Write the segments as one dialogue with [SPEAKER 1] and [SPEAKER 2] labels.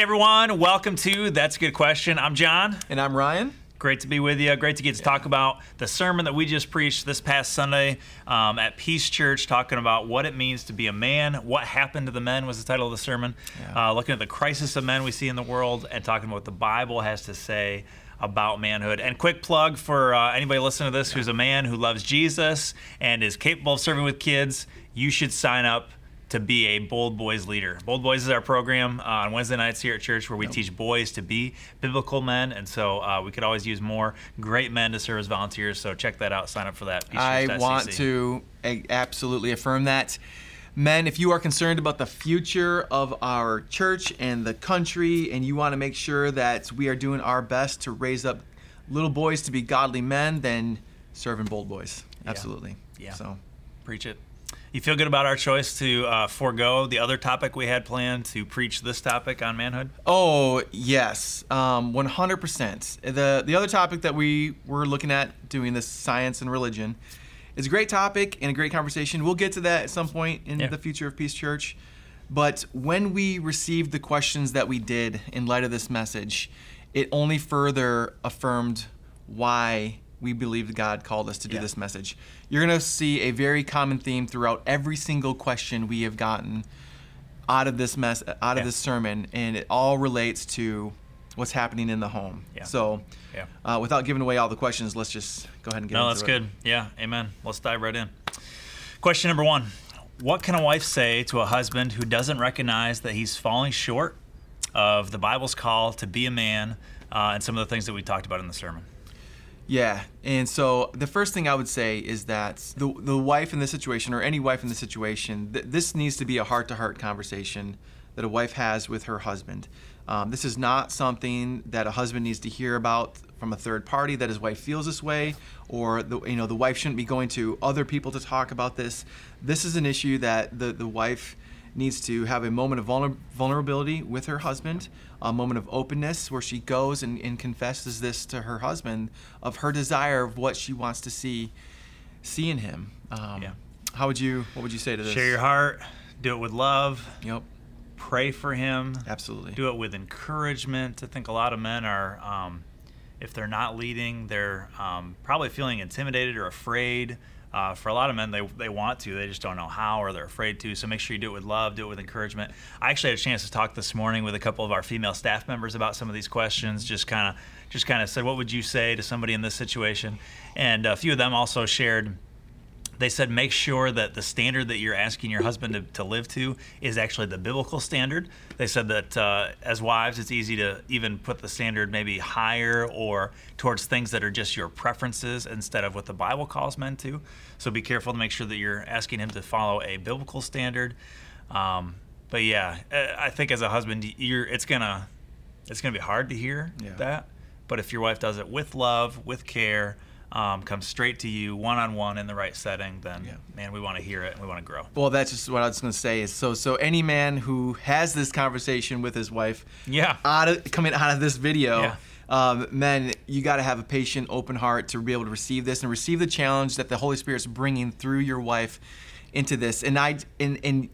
[SPEAKER 1] Hey everyone, welcome to That's a Good Question. I'm John.
[SPEAKER 2] And I'm Ryan.
[SPEAKER 1] Great to be with you. Great to get to talk about the sermon that we just preached this past Sunday um, at Peace Church, talking about what it means to be a man. What happened to the men was the title of the sermon.
[SPEAKER 2] Yeah.
[SPEAKER 1] Uh, looking at the crisis of men we see in the world and talking about what the Bible has to say about manhood. And quick plug for uh, anybody listening to this who's a man who loves Jesus and is capable of serving with kids, you should sign up to be a Bold Boys leader. Bold Boys is our program uh, on Wednesday nights here at church where we teach boys to be biblical men. And so uh, we could always use more great men to serve as volunteers. So check that out. Sign up for that.
[SPEAKER 2] I want to absolutely affirm that. Men, if you are concerned about the future of our church and the country, and you want to make sure that we are doing our best to raise up little boys to be godly men, then serve in Bold Boys. Absolutely.
[SPEAKER 1] Yeah.
[SPEAKER 2] So,
[SPEAKER 1] Preach it. You feel good about our choice to uh, forego the other topic we had planned to preach this topic on manhood?
[SPEAKER 2] oh yes, um, 100%. The the other topic that we were looking at doing this science and religion is a great topic and a great conversation. We'll get to that at some point in
[SPEAKER 1] Yeah.
[SPEAKER 2] the future of Peace Church. But when we received the questions that we did in light of this message, it only further affirmed why we believed God called us to do
[SPEAKER 1] Yeah.
[SPEAKER 2] this message. You're going to see a very common theme throughout every single question we have gotten out of this mess out of
[SPEAKER 1] Yeah.
[SPEAKER 2] this sermon and it all relates to what's happening in the home.
[SPEAKER 1] Yeah.
[SPEAKER 2] So,
[SPEAKER 1] Yeah.
[SPEAKER 2] uh, without giving away all the questions, let's just go ahead and get into it.
[SPEAKER 1] No, that's
[SPEAKER 2] it.
[SPEAKER 1] good. Yeah, amen. Let's dive right in. Question number one What can a wife say to a husband who doesn't recognize that he's falling short of the Bible's call to be a man uh, and some of the things that we talked about in the sermon?
[SPEAKER 2] Yeah, and so the first thing I would say is that the the wife in this situation, or any wife in this situation, th- this needs to be a heart to heart conversation that a wife has with her husband. Um, this is not something that a husband needs to hear about from a third party that his wife feels this way, or the you know the wife shouldn't be going to other people to talk about this. This is an issue that the the wife needs to have a moment of vulner- vulnerability with her husband, a moment of openness where she goes and, and confesses this to her husband of her desire of what she wants to see see in him. Um,
[SPEAKER 1] Yeah.
[SPEAKER 2] How would you what would you say to this?
[SPEAKER 1] Share your heart, do it with love,
[SPEAKER 2] Yep,
[SPEAKER 1] pray for him,
[SPEAKER 2] absolutely.
[SPEAKER 1] do it with encouragement. I think a lot of men are, um, if they're not leading, they're um, probably feeling intimidated or afraid. Uh, for a lot of men, they, they want to, they just don't know how or they're afraid to. So make sure you do it with love, do it with encouragement. I actually had a chance to talk this morning with a couple of our female staff members about some of these questions. Just kind of, just kind of said, what would you say to somebody in this situation? And a few of them also shared they said make sure that the standard that you're asking your husband to, to live to is actually the biblical standard. They said that uh, as wives, it's easy to even put the standard maybe higher or towards things that are just your preferences instead of what the Bible calls men to. So be careful to make sure that you're asking him to follow a biblical standard. Um, but yeah, uh, I think as a husband, you're it's gonna it's gonna be hard to hear
[SPEAKER 2] Yeah.
[SPEAKER 1] that. But if your wife does it with love, with care, um, comes straight to you one on one in the right setting, then
[SPEAKER 2] Yeah.
[SPEAKER 1] man, we want to hear it and we want to grow.
[SPEAKER 2] Well, that's just what I was going to say. Is so so any man who has this conversation with his wife,
[SPEAKER 1] Yeah.
[SPEAKER 2] out of coming out of this video.
[SPEAKER 1] Yeah.
[SPEAKER 2] Um, men, you got to have a patient, open heart to be able to receive this and receive the challenge that the Holy Spirit's bringing through your wife into this. And I, and, and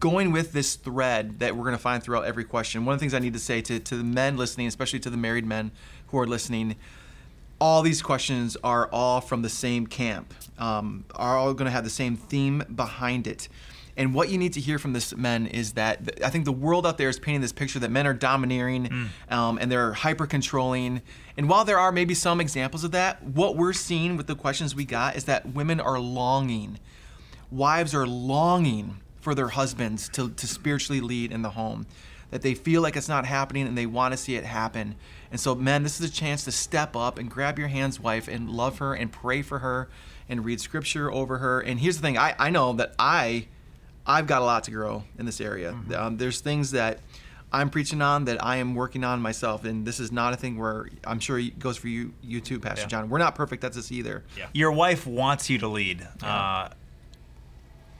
[SPEAKER 2] going with this thread that we're going to find throughout every question, one of the things I need to say to, to the men listening, especially to the married men who are listening, all these questions are all from the same camp, um, are all going to have the same theme behind it. And what you need to hear from this men is that th- I think the world out there is painting this picture that men are domineering um, and they're hyper controlling. And while there are maybe some examples of that, what we're seeing with the questions we got is that women are longing, wives are longing for their husbands to, to spiritually lead in the home that they feel like it's not happening and they want to see it happen. And so, men, this is a chance to step up and grab your hands, wife, and love her and pray for her and read scripture over her. And here's the thing I, I know that I, I've got a lot to grow in this area. Um, there's things that I'm preaching on that I am working on myself. And this is not a thing where I'm sure it goes for you, you too, Pastor
[SPEAKER 1] Yeah.
[SPEAKER 2] John. We're not perfect at this either.
[SPEAKER 1] Your wife wants you to lead.
[SPEAKER 2] Yeah.
[SPEAKER 1] Uh,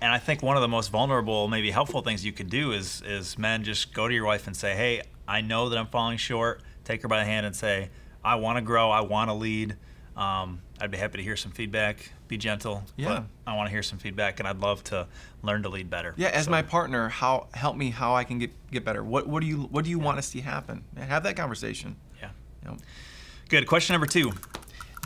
[SPEAKER 1] and I think one of the most vulnerable, maybe helpful things you could do is is men just go to your wife and say, "Hey, I know that I'm falling short." Take her by the hand and say, "I want to grow. I want to lead. Um, I'd be happy to hear some feedback. Be gentle.
[SPEAKER 2] Yeah.
[SPEAKER 1] I want to hear some feedback, and I'd love to learn to lead better.
[SPEAKER 2] Yeah, as
[SPEAKER 1] So,
[SPEAKER 2] my partner, how help me how I can get get better. What what do you what do you want to see happen? Have that conversation.
[SPEAKER 1] Yeah.
[SPEAKER 2] Know?
[SPEAKER 1] Good. Question number two.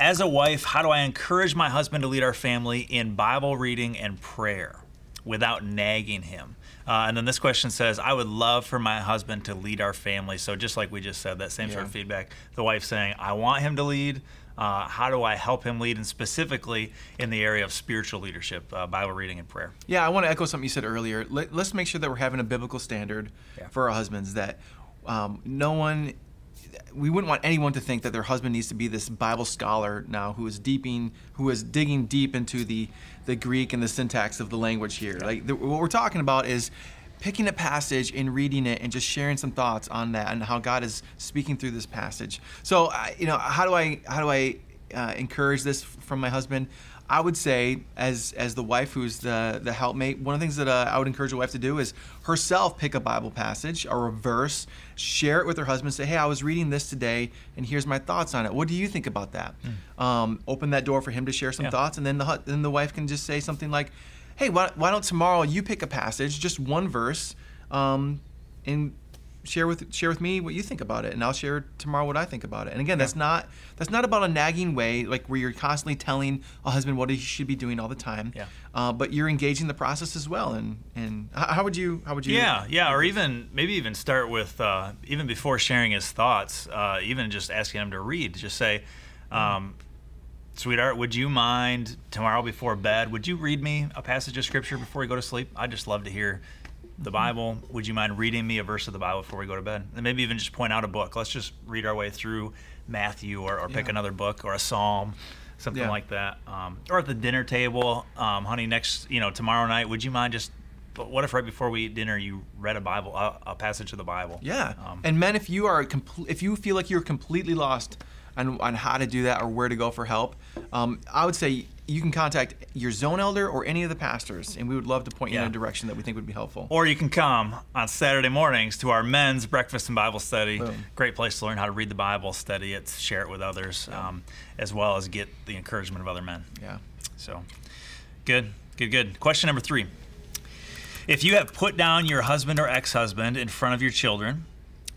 [SPEAKER 1] As a wife, how do I encourage my husband to lead our family in Bible reading and prayer without nagging him? Uh, and then this question says, I would love for my husband to lead our family. So, just like we just said, that same sort of feedback. The wife saying, I want him to lead. Uh, how do I help him lead? And specifically in the area of spiritual leadership, uh, Bible reading and prayer.
[SPEAKER 2] Yeah, I want to echo something you said earlier. Let, us make sure that we're having a biblical standard
[SPEAKER 1] Yeah.
[SPEAKER 2] for our husbands. That um, no one, we wouldn't want anyone to think that their husband needs to be this Bible scholar now who is deeping, who is digging deep into the the Greek and the syntax of the language here. Like the, what we're talking about is picking a passage and reading it and just sharing some thoughts on that and how God is speaking through this passage. So, I- you know, how do I how do I uh, encourage this from my husband? I would say, as as the wife who's the the helpmate, one of the things that uh, I would encourage a wife to do is herself pick a Bible passage or a verse, share it with her husband. Say, "Hey, I was reading this today, and here's my thoughts on it. What do you think about that?" Um, open that door for him to share some
[SPEAKER 1] Yeah.
[SPEAKER 2] thoughts, and then the then the wife can just say something like, "Hey, why, why don't tomorrow you pick a passage, just one verse, um, and share with share with me what you think about it, and I'll share tomorrow what I think about it." And again, that's not that's not about a nagging way, like where you're constantly telling a husband what he should be doing all the time.
[SPEAKER 1] Yeah.
[SPEAKER 2] Uh, but you're engaging the process as well. And and how would you how would you?
[SPEAKER 1] Yeah, yeah, or even maybe even start with uh, even before sharing his thoughts, uh, even just asking him to read. Just say, um, "Sweetheart, would you mind tomorrow before bed? Would you read me a passage of scripture before you go to sleep? I'd just love to hear the Bible. Would you mind reading me a verse of the Bible before we go to bed? And maybe even just point out a book. Let's just read our way through Matthew or, or pick
[SPEAKER 2] Yeah.
[SPEAKER 1] another book or a psalm." Something
[SPEAKER 2] Yeah.
[SPEAKER 1] like that, um, or at the dinner table, um, honey. Next, you know, tomorrow night, would you mind just but what if right before we eat dinner you read a Bible, a, a passage of the Bible?
[SPEAKER 2] Yeah.
[SPEAKER 1] Um,
[SPEAKER 2] and men, if you are compl- if you feel like you're completely lost on, on how to do that or where to go for help, um, I would say you can contact your zone elder or any of the pastors, and we would love to point you in a direction that we think would be helpful.
[SPEAKER 1] or you can come on Saturday mornings to our men's breakfast and Bible study.
[SPEAKER 2] Boom.
[SPEAKER 1] Great place to learn how to read the Bible, study it, share it with others, um, as well as get the encouragement of other men.
[SPEAKER 2] yeah.
[SPEAKER 1] So, good, good, good. Question number three. If you have put down your husband or ex husband in front of your children,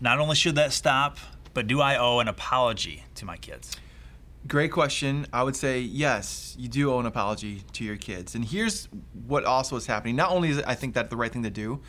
[SPEAKER 1] not only should that stop, but do I owe an apology to my kids?
[SPEAKER 2] Great question. I would say yes, you do owe an apology to your kids. And here's what also is happening. Not only is I think that the right thing to do,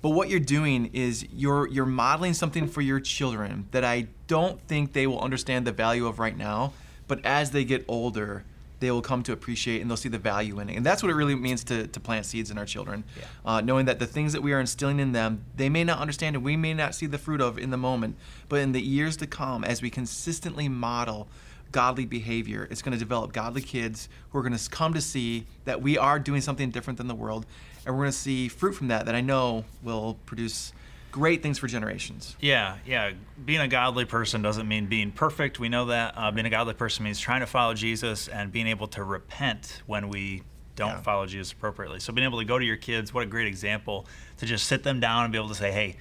[SPEAKER 2] but what you're doing is you're you're modeling something for your children that I don't think they will understand the value of right now, but as they get older, they will come to appreciate and they'll see the value in it. And that's what it really means to, to plant seeds in our children.
[SPEAKER 1] Yeah.
[SPEAKER 2] Uh, knowing that the things that we are instilling in them, they may not understand and we may not see the fruit of in the moment, but in the years to come, as we consistently model godly behavior. It's going to develop godly kids who are going to come to see that we are doing something different than the world, and we're going to see fruit from that that I know will produce great things for generations.
[SPEAKER 1] Yeah, yeah. Being a godly person doesn't mean being perfect. We know that. Uh, being a godly person means trying to follow Jesus and being able to repent when we don't
[SPEAKER 2] Yeah.
[SPEAKER 1] follow Jesus appropriately. So being able to go to your kids, what a great example to just sit them down and be able to say, "Hey,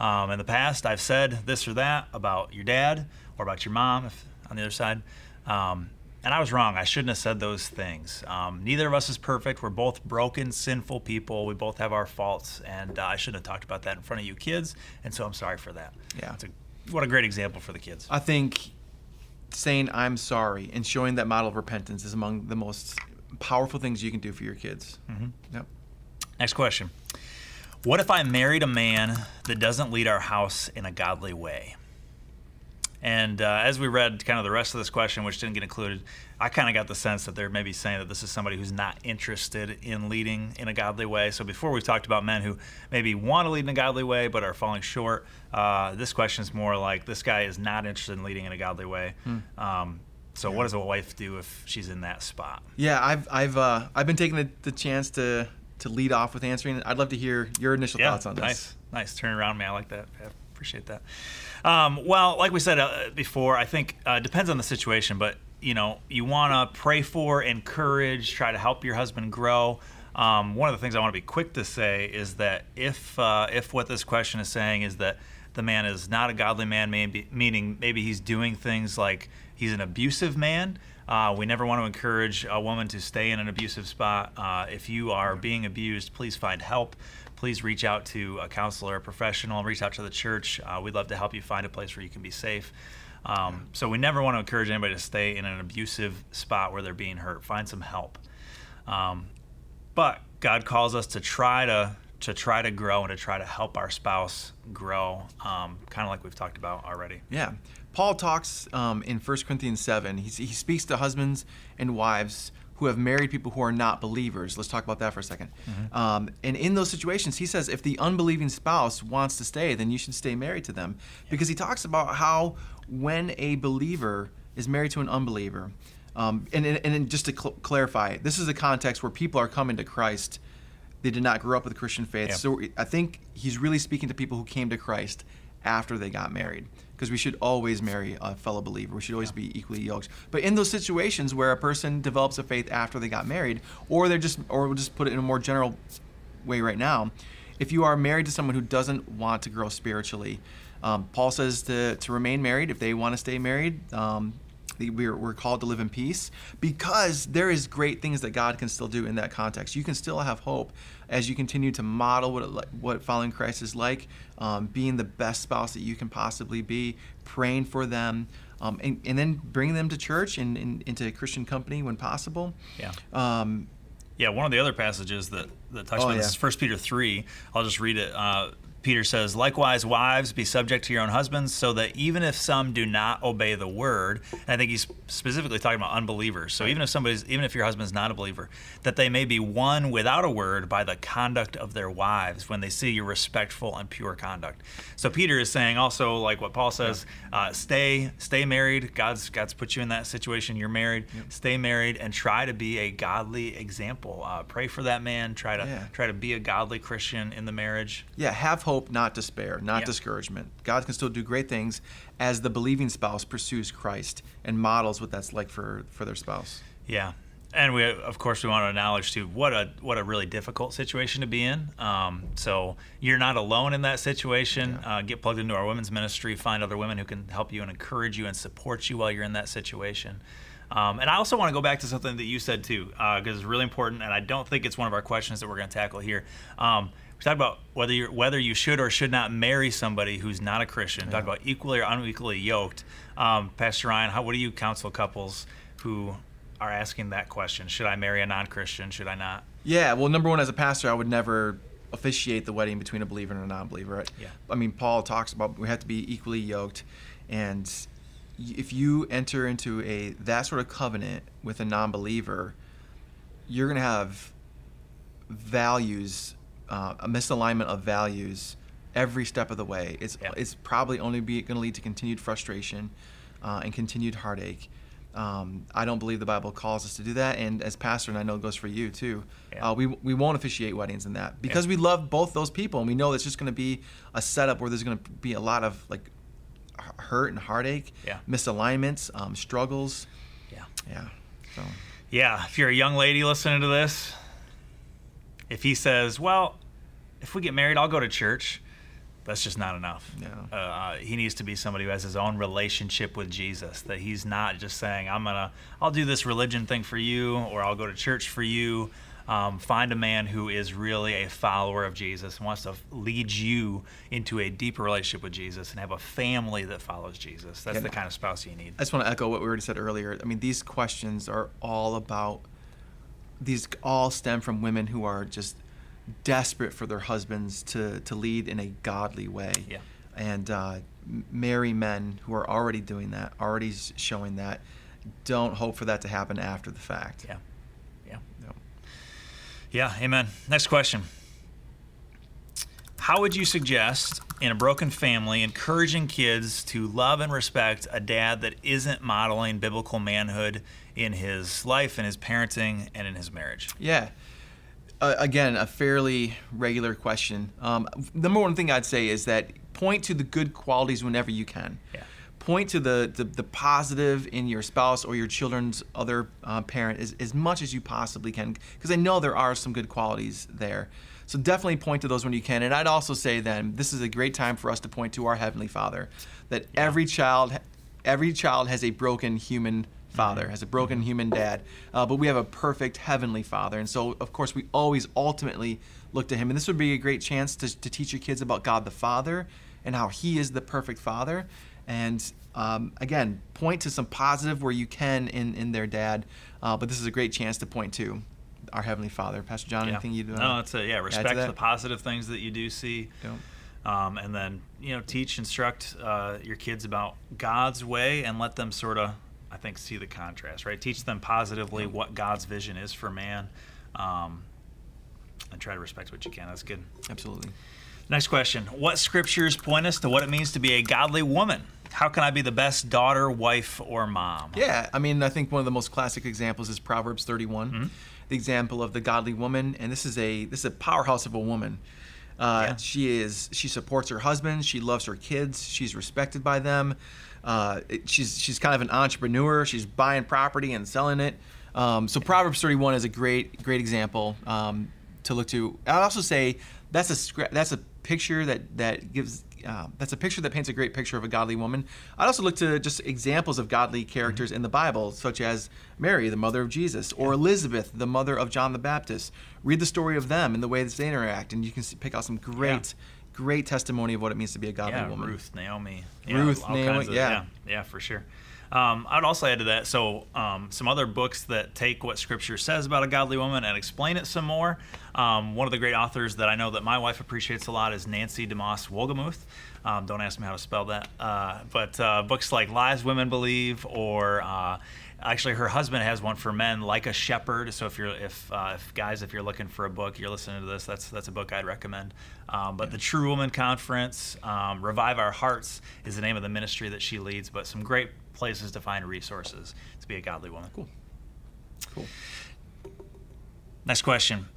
[SPEAKER 1] um, in the past I've said this or that about your dad or about your mom, if on the other side." Um, and I was wrong. I shouldn't have said those things. Um, neither of us is perfect. We're both broken, sinful people. We both have our faults, and uh, I shouldn't have talked about that in front of you kids. And so I'm sorry for that.
[SPEAKER 2] Yeah.
[SPEAKER 1] It's a, what a great example for the kids.
[SPEAKER 2] I think saying I'm sorry and showing that model of repentance is among the most powerful things you can do for your kids.
[SPEAKER 1] Mm-hmm.
[SPEAKER 2] Yep.
[SPEAKER 1] Next question. What if I married a man that doesn't lead our house in a godly way? And uh, as we read kind of the rest of this question, which didn't get included, I kind of got the sense that they're maybe saying that this is somebody who's not interested in leading in a godly way. So before we've talked about men who maybe want to lead in a godly way but are falling short, uh, this question is more like this guy is not interested in leading in a godly way. Um, so what does a wife do if she's in that spot?
[SPEAKER 2] Yeah, I've I've uh, I've been taking the, the chance to to lead off with answering. I'd love to hear your initial thoughts on this.
[SPEAKER 1] Nice, nice. Turn around me. I like that. Appreciate that. Um, well, like we said uh, before, I think uh, depends on the situation, but you know, you want to pray for, encourage, try to help your husband grow. Um, one of the things I want to be quick to say is that if uh, if what this question is saying is that the man is not a godly man, maybe meaning maybe he's doing things like he's an abusive man, Uh, we never want to encourage a woman to stay in an abusive spot. Uh, if you are being abused, please find help. Please reach out to a counselor, a professional, reach out to the church. Uh, we'd love to help you find a place where you can be safe. Um, so we never want to encourage anybody to stay in an abusive spot where they're being hurt. Find some help. Um, but God calls us to try to to try to grow and to try to help our spouse grow, um, kind of like we've talked about already.
[SPEAKER 2] Yeah. Paul talks um, in 1 Corinthians 7, he, he speaks to husbands and wives who have married people who are not believers. Let's talk about that for a 2nd
[SPEAKER 1] Mm-hmm.
[SPEAKER 2] Um, and in those situations, he says if the unbelieving spouse wants to stay, then you should stay married to them. Because he talks about how when a believer is married to an unbeliever, um, and, and, and just to cl- clarify, this is a context where people are coming to Christ. They did not grow up with the Christian faith.
[SPEAKER 1] Yeah.
[SPEAKER 2] So I think he's really speaking to people who came to Christ after they got married because we should always marry a fellow believer. We should always be equally yoked. But in those situations where a person develops a faith after they got married, or they're just, or we'll just put it in a more general way right now, if you are married to someone who doesn't want to grow spiritually, um, Paul says to, to remain married if they want to stay married. Um, we're, we're called to live in peace because there is great things that God can still do in that context. You can still have hope as you continue to model what it, what following Christ is like, um, being the best spouse that you can possibly be, praying for them, um, and, and then bringing them to church and, and into Christian company when possible.
[SPEAKER 1] Yeah.
[SPEAKER 2] Um,
[SPEAKER 1] Yeah, one of the other passages that, that talks
[SPEAKER 2] Oh,
[SPEAKER 1] about this is 1 Peter 3. I'll just read it. Uh, Peter says, Likewise, wives, be subject to your own husbands, so that even if some do not obey the word, and I think he's specifically talking about unbelievers. So even if somebody's, even if your husband's not a believer, that they may be won without a word by the conduct of their wives when they see your respectful and pure conduct. So Peter is saying also, like what Paul says, uh, stay, stay married. God's God's put you in that situation. You're married. Stay married and try to be a godly example. Uh, pray for that man. Try to
[SPEAKER 2] Yeah.
[SPEAKER 1] try to be a godly Christian in the marriage.
[SPEAKER 2] Yeah, have hope, not despair, not discouragement. God can still do great things as the believing spouse pursues Christ and models what that's like for, for their spouse.
[SPEAKER 1] Yeah, and we of course we want to acknowledge too what a what a really difficult situation to be in. Um, so you're not alone in that situation.
[SPEAKER 2] Yeah.
[SPEAKER 1] Uh, get plugged into our women's ministry. Find other women who can help you and encourage you and support you while you're in that situation. Um, and I also want to go back to something that you said too, because it's really important, and I don't think it's one of our questions that we're going to tackle here. Um, we talked about whether you whether you should or should not marry somebody who's not a Christian. Talk about equally or unequally yoked. Um, Pastor Ryan, how what do you counsel couples who are asking that question? Should I marry a non-Christian? Should I not?
[SPEAKER 2] Yeah, well, number one, as a pastor, I would never officiate the wedding between a believer and a non-believer.
[SPEAKER 1] Yeah.
[SPEAKER 2] I mean, Paul talks about we have to be equally yoked, and if you enter into a that sort of covenant with a non-believer, you're gonna have values, uh, a misalignment of values every step of the way. It's
[SPEAKER 1] Yeah.
[SPEAKER 2] it's probably only going to lead to continued frustration uh, and continued heartache. Um, I don't believe the Bible calls us to do that, and as pastor, and I know it goes for you too.
[SPEAKER 1] Yeah.
[SPEAKER 2] Uh, we we won't officiate weddings in that because we love both those people, and we know it's just going to be a setup where there's going to be a lot of like hurt and heartache,
[SPEAKER 1] Yeah.
[SPEAKER 2] misalignments, um, struggles.
[SPEAKER 1] Yeah.
[SPEAKER 2] Yeah. So
[SPEAKER 1] Yeah, if you're a young lady listening to this, if he says, "Well, if we get married, I'll go to church," that's just not enough.
[SPEAKER 2] No.
[SPEAKER 1] Uh, Uh, he needs to be somebody who has his own relationship with Jesus. That he's not just saying, "I'm gonna, I'll do this religion thing for you," or "I'll go to church for you." Um, find a man who is really a follower of Jesus and wants to lead you into a deeper relationship with Jesus and have a family that follows Jesus. That's
[SPEAKER 2] Yeah.
[SPEAKER 1] the kind of spouse you need.
[SPEAKER 2] I just want to echo what we already said earlier. I mean, these questions are all about, these all stem from women who are just desperate for their husbands to, to lead in a godly way.
[SPEAKER 1] Yeah.
[SPEAKER 2] And uh, marry men who are already doing that, already showing that. Don't hope for that to happen after the fact.
[SPEAKER 1] Yeah. Yeah.
[SPEAKER 2] No.
[SPEAKER 1] Yeah, amen. Next question. How would you suggest, in a broken family, encouraging kids to love and respect a dad that isn't modeling biblical manhood in his life, in his parenting, and in his marriage?
[SPEAKER 2] Yeah. Uh, again, a fairly regular question. Um, number one thing I'd say is that point to the good qualities whenever you can.
[SPEAKER 1] Yeah.
[SPEAKER 2] Point to the, the, the positive in your spouse or your children's other uh, parent as, as much as you possibly can, because I know there are some good qualities there. So definitely point to those when you can. And I'd also say then this is a great time for us to point to our heavenly Father, that every child every child has a broken human father, has a broken human dad, uh, but we have a perfect heavenly father. And so, of course, we always ultimately look to him. And this would be a great chance to, to teach your kids about God the Father and how he is the perfect father. And um, again, point to some positive where you can in, in their dad. Uh, but this is a great chance to point to our heavenly Father. Pastor John,
[SPEAKER 1] Yeah.
[SPEAKER 2] anything you'd uh,
[SPEAKER 1] No, it's a yeah. Respect the positive things that you do see.
[SPEAKER 2] Don't-
[SPEAKER 1] um, and then you know teach instruct uh, your kids about god's way and let them sort of i think see the contrast right teach them positively what god's vision is for man um, and try to respect what you can that's good
[SPEAKER 2] Absolutely.
[SPEAKER 1] next question what scriptures point us to what it means to be a godly woman how can i be the best daughter wife or mom
[SPEAKER 2] Yeah, I mean, I think one of the most classic examples is Proverbs 31,
[SPEAKER 1] Mm-hmm.
[SPEAKER 2] the example of the godly woman, and this is a this is a powerhouse of a woman. Uh,
[SPEAKER 1] Yeah.
[SPEAKER 2] She is she supports her husband, she loves her kids, she's respected by them. Uh, it- she's she's kind of an entrepreneur. She's buying property and selling it. Um, so Proverbs 31 is a great great example um, to look to. I'd also say that's a that's a picture that that gives uh, that's a picture that paints a great picture of a godly woman. I'd also look to just examples of godly characters in the Bible, such as Mary, the mother of Jesus, or Elizabeth, the mother of John the Baptist. Read the story of them and the way that they interact, and you can see, pick out some great, great testimony of what it means to be a godly
[SPEAKER 1] yeah,
[SPEAKER 2] woman.
[SPEAKER 1] Ruth, Naomi,
[SPEAKER 2] Ruth, Naomi,
[SPEAKER 1] of-
[SPEAKER 2] yeah.
[SPEAKER 1] yeah, yeah, for sure. Um, I'd also add to that. So, um, some other books that take what Scripture says about a godly woman and explain it some more. Um, one of the great authors that I know that my wife appreciates a lot is Nancy DeMoss Wolgemuth. Um, don't ask me how to spell that, uh, but uh, books like Lies Women Believe or uh, Actually, her husband has one for men, like a shepherd. So if you're, if, uh, if guys, if you're looking for a book, you're listening to this. That's that's a book I'd recommend. Um, but the True Woman Conference, um, Revive Our Hearts, is the name of the ministry that she leads. But some great places to find resources to be a godly woman.
[SPEAKER 2] Cool. Cool.
[SPEAKER 1] Next question: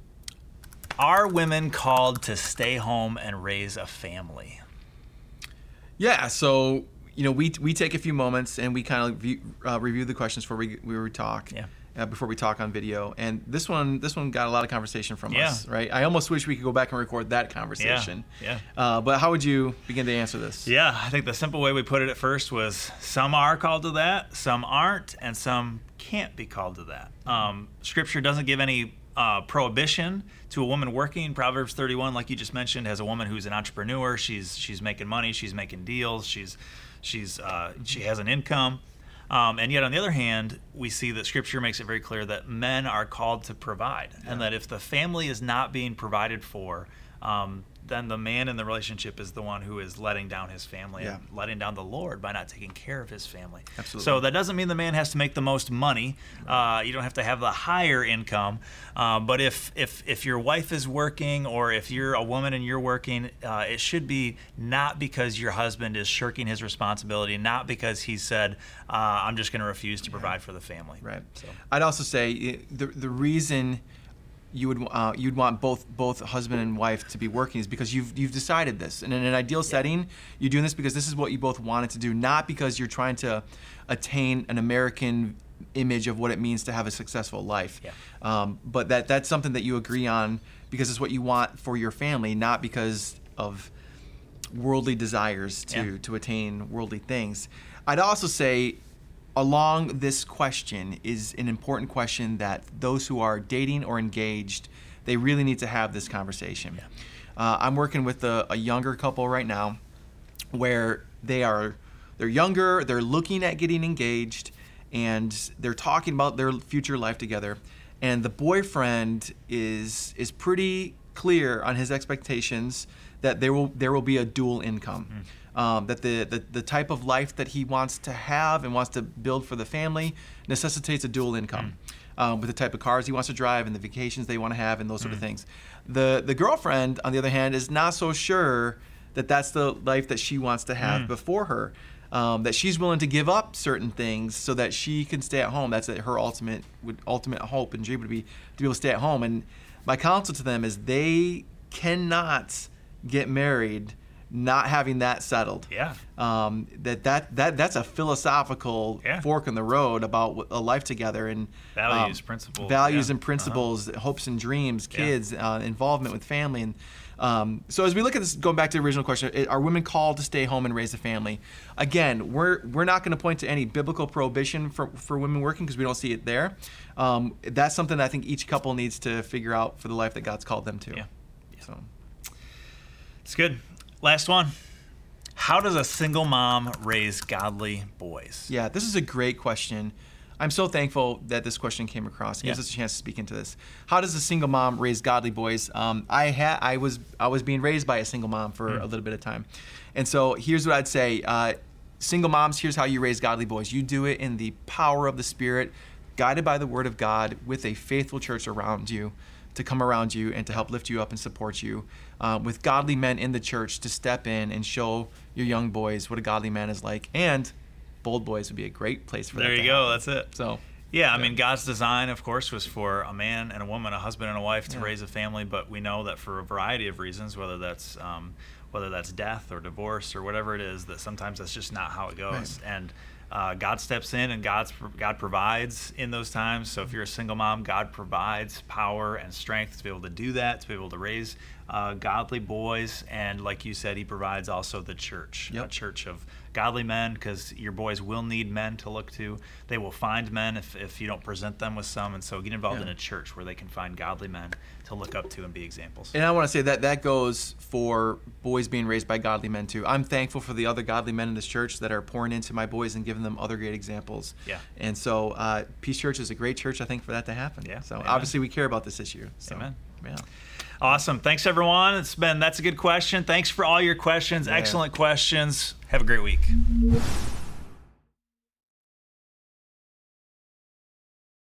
[SPEAKER 1] Are women called to stay home and raise a family?
[SPEAKER 2] Yeah, so you know we we take a few moments and we kind of view, uh, review the questions before we we we talk.
[SPEAKER 1] Yeah.
[SPEAKER 2] Uh, before we talk on video, and this one this one got a lot of conversation from
[SPEAKER 1] Yeah.
[SPEAKER 2] us, right? I almost wish we could go back and record that conversation.
[SPEAKER 1] yeah.
[SPEAKER 2] Uh, but how would you begin to answer this?
[SPEAKER 1] Yeah, I think the simple way we put it at first was some are called to that, some aren't, and some can't be called to that. Um, scripture doesn't give any uh, prohibition to a woman working. Proverbs 31, like you just mentioned, has a woman who's an entrepreneur. She's she's making money. She's making deals. She's she's uh, she has an income. Um, and yet, on the other hand, we see that Scripture makes it very clear that men are called to provide, and that if the family is not being provided for, um, then the man in the relationship is the one who is letting down his family
[SPEAKER 2] Yeah.
[SPEAKER 1] and letting down the Lord by not taking care of his family.
[SPEAKER 2] Absolutely.
[SPEAKER 1] So that doesn't mean the man has to make the most money. Uh, you don't have to have the higher income. Uh, but if if if your wife is working or if you're a woman and you're working, uh, it should be not because your husband is shirking his responsibility, not because he said, uh, "I'm just going to refuse to provide for the family."
[SPEAKER 2] Right.
[SPEAKER 1] So.
[SPEAKER 2] I'd also say eh, the the reason you would uh, you'd want both both husband and wife to be working is because you've you've decided this, and in an ideal setting, you're doing this because this is what you both wanted to do, not because you're trying to attain an American image of what it means to have a successful life.
[SPEAKER 1] Yeah.
[SPEAKER 2] Um, but that that's something that you agree on because it's what you want for your family, not because of worldly desires to
[SPEAKER 1] Yeah.
[SPEAKER 2] to attain worldly things. I'd also say along this question is an important question that those who are dating or engaged they really need to have this conversation. Uh, I'm working with a, a younger couple right now where they are they're younger, they're looking at getting engaged, and they're talking about their future life together. And the boyfriend is is pretty clear on his expectations that there will there will be a dual income. Um, that the, the the type of life that he wants to have and wants to build for the family necessitates a dual income. Um, with the type of cars he wants to drive and the vacations they want to have and those sort of things. The the girlfriend, on the other hand, is not so sure that that's the life that she wants to have before her. Um, that she's willing to give up certain things so that she can stay at home. That's her ultimate would ultimate hope and dream would be to be able to stay at home. And my counsel to them is they cannot get married not having that settled.
[SPEAKER 1] Yeah.
[SPEAKER 2] Um, that that that that's a philosophical
[SPEAKER 1] Yeah.
[SPEAKER 2] fork in the road about a life together and
[SPEAKER 1] Values,
[SPEAKER 2] um,
[SPEAKER 1] principles,
[SPEAKER 2] values
[SPEAKER 1] yeah.
[SPEAKER 2] and principles, hopes and dreams,
[SPEAKER 1] Yeah.
[SPEAKER 2] kids, uh, involvement with family, and Um, so as we look at this, going back to the original question, are women called to stay home and raise a family? Again, we're we're not going to point to any biblical prohibition for, for women working because we don't see it there. Um, that's something that I think each couple needs to figure out for the life that God's called them to.
[SPEAKER 1] Yeah.
[SPEAKER 2] So
[SPEAKER 1] It's good. Last one. How does a single mom raise godly boys?
[SPEAKER 2] yeah, this is a great question. I'm so thankful that this question came across. It gives
[SPEAKER 1] Yeah.
[SPEAKER 2] us a chance to speak into this. How does a single mom raise godly boys? Um, I had I was I was being raised by a single mom for
[SPEAKER 1] Mm.
[SPEAKER 2] a little bit of time, and so here's what I'd say: uh, single moms, here's how you raise godly boys. You do it in the power of the Spirit, guided by the Word of God, with a faithful church around you to come around you and to help lift you up and support you, uh, with godly men in the church to step in and show your young boys what a godly man is like, and bold boys would be a great place for that.
[SPEAKER 1] There you go. That's it.
[SPEAKER 2] So.
[SPEAKER 1] Yeah, I mean, God's design, of course, was for a man and a woman, a husband and a wife, to
[SPEAKER 2] Yeah.
[SPEAKER 1] raise a family. But we know that for a variety of reasons, whether that's um, whether that's death or divorce or whatever it is, that sometimes that's just not how it goes. And uh, God steps in and God's God provides in those times. So if you're a single mom, God provides power and strength to be able to do that, to be able to raise uh, godly boys. And like you said, He provides also the church, a church of godly men, because your boys will need men to look to. They will find men if, if you don't present them with some. And so get involved
[SPEAKER 2] Yeah.
[SPEAKER 1] in a church where they can find godly men to look up to and be examples.
[SPEAKER 2] And I want to say that that goes for boys being raised by godly men too. I'm thankful for the other godly men in this church that are pouring into my boys and giving them other great examples.
[SPEAKER 1] Yeah.
[SPEAKER 2] And so uh, Peace Church is a great church, I think, for that to happen.
[SPEAKER 1] Yeah.
[SPEAKER 2] So
[SPEAKER 1] Amen.
[SPEAKER 2] obviously we care about this issue. So,
[SPEAKER 1] Amen.
[SPEAKER 2] Yeah.
[SPEAKER 1] Awesome. Thanks, everyone. It's been, that's a good question. Thanks for all your questions.
[SPEAKER 2] Yeah.
[SPEAKER 1] Excellent questions. Have a great week.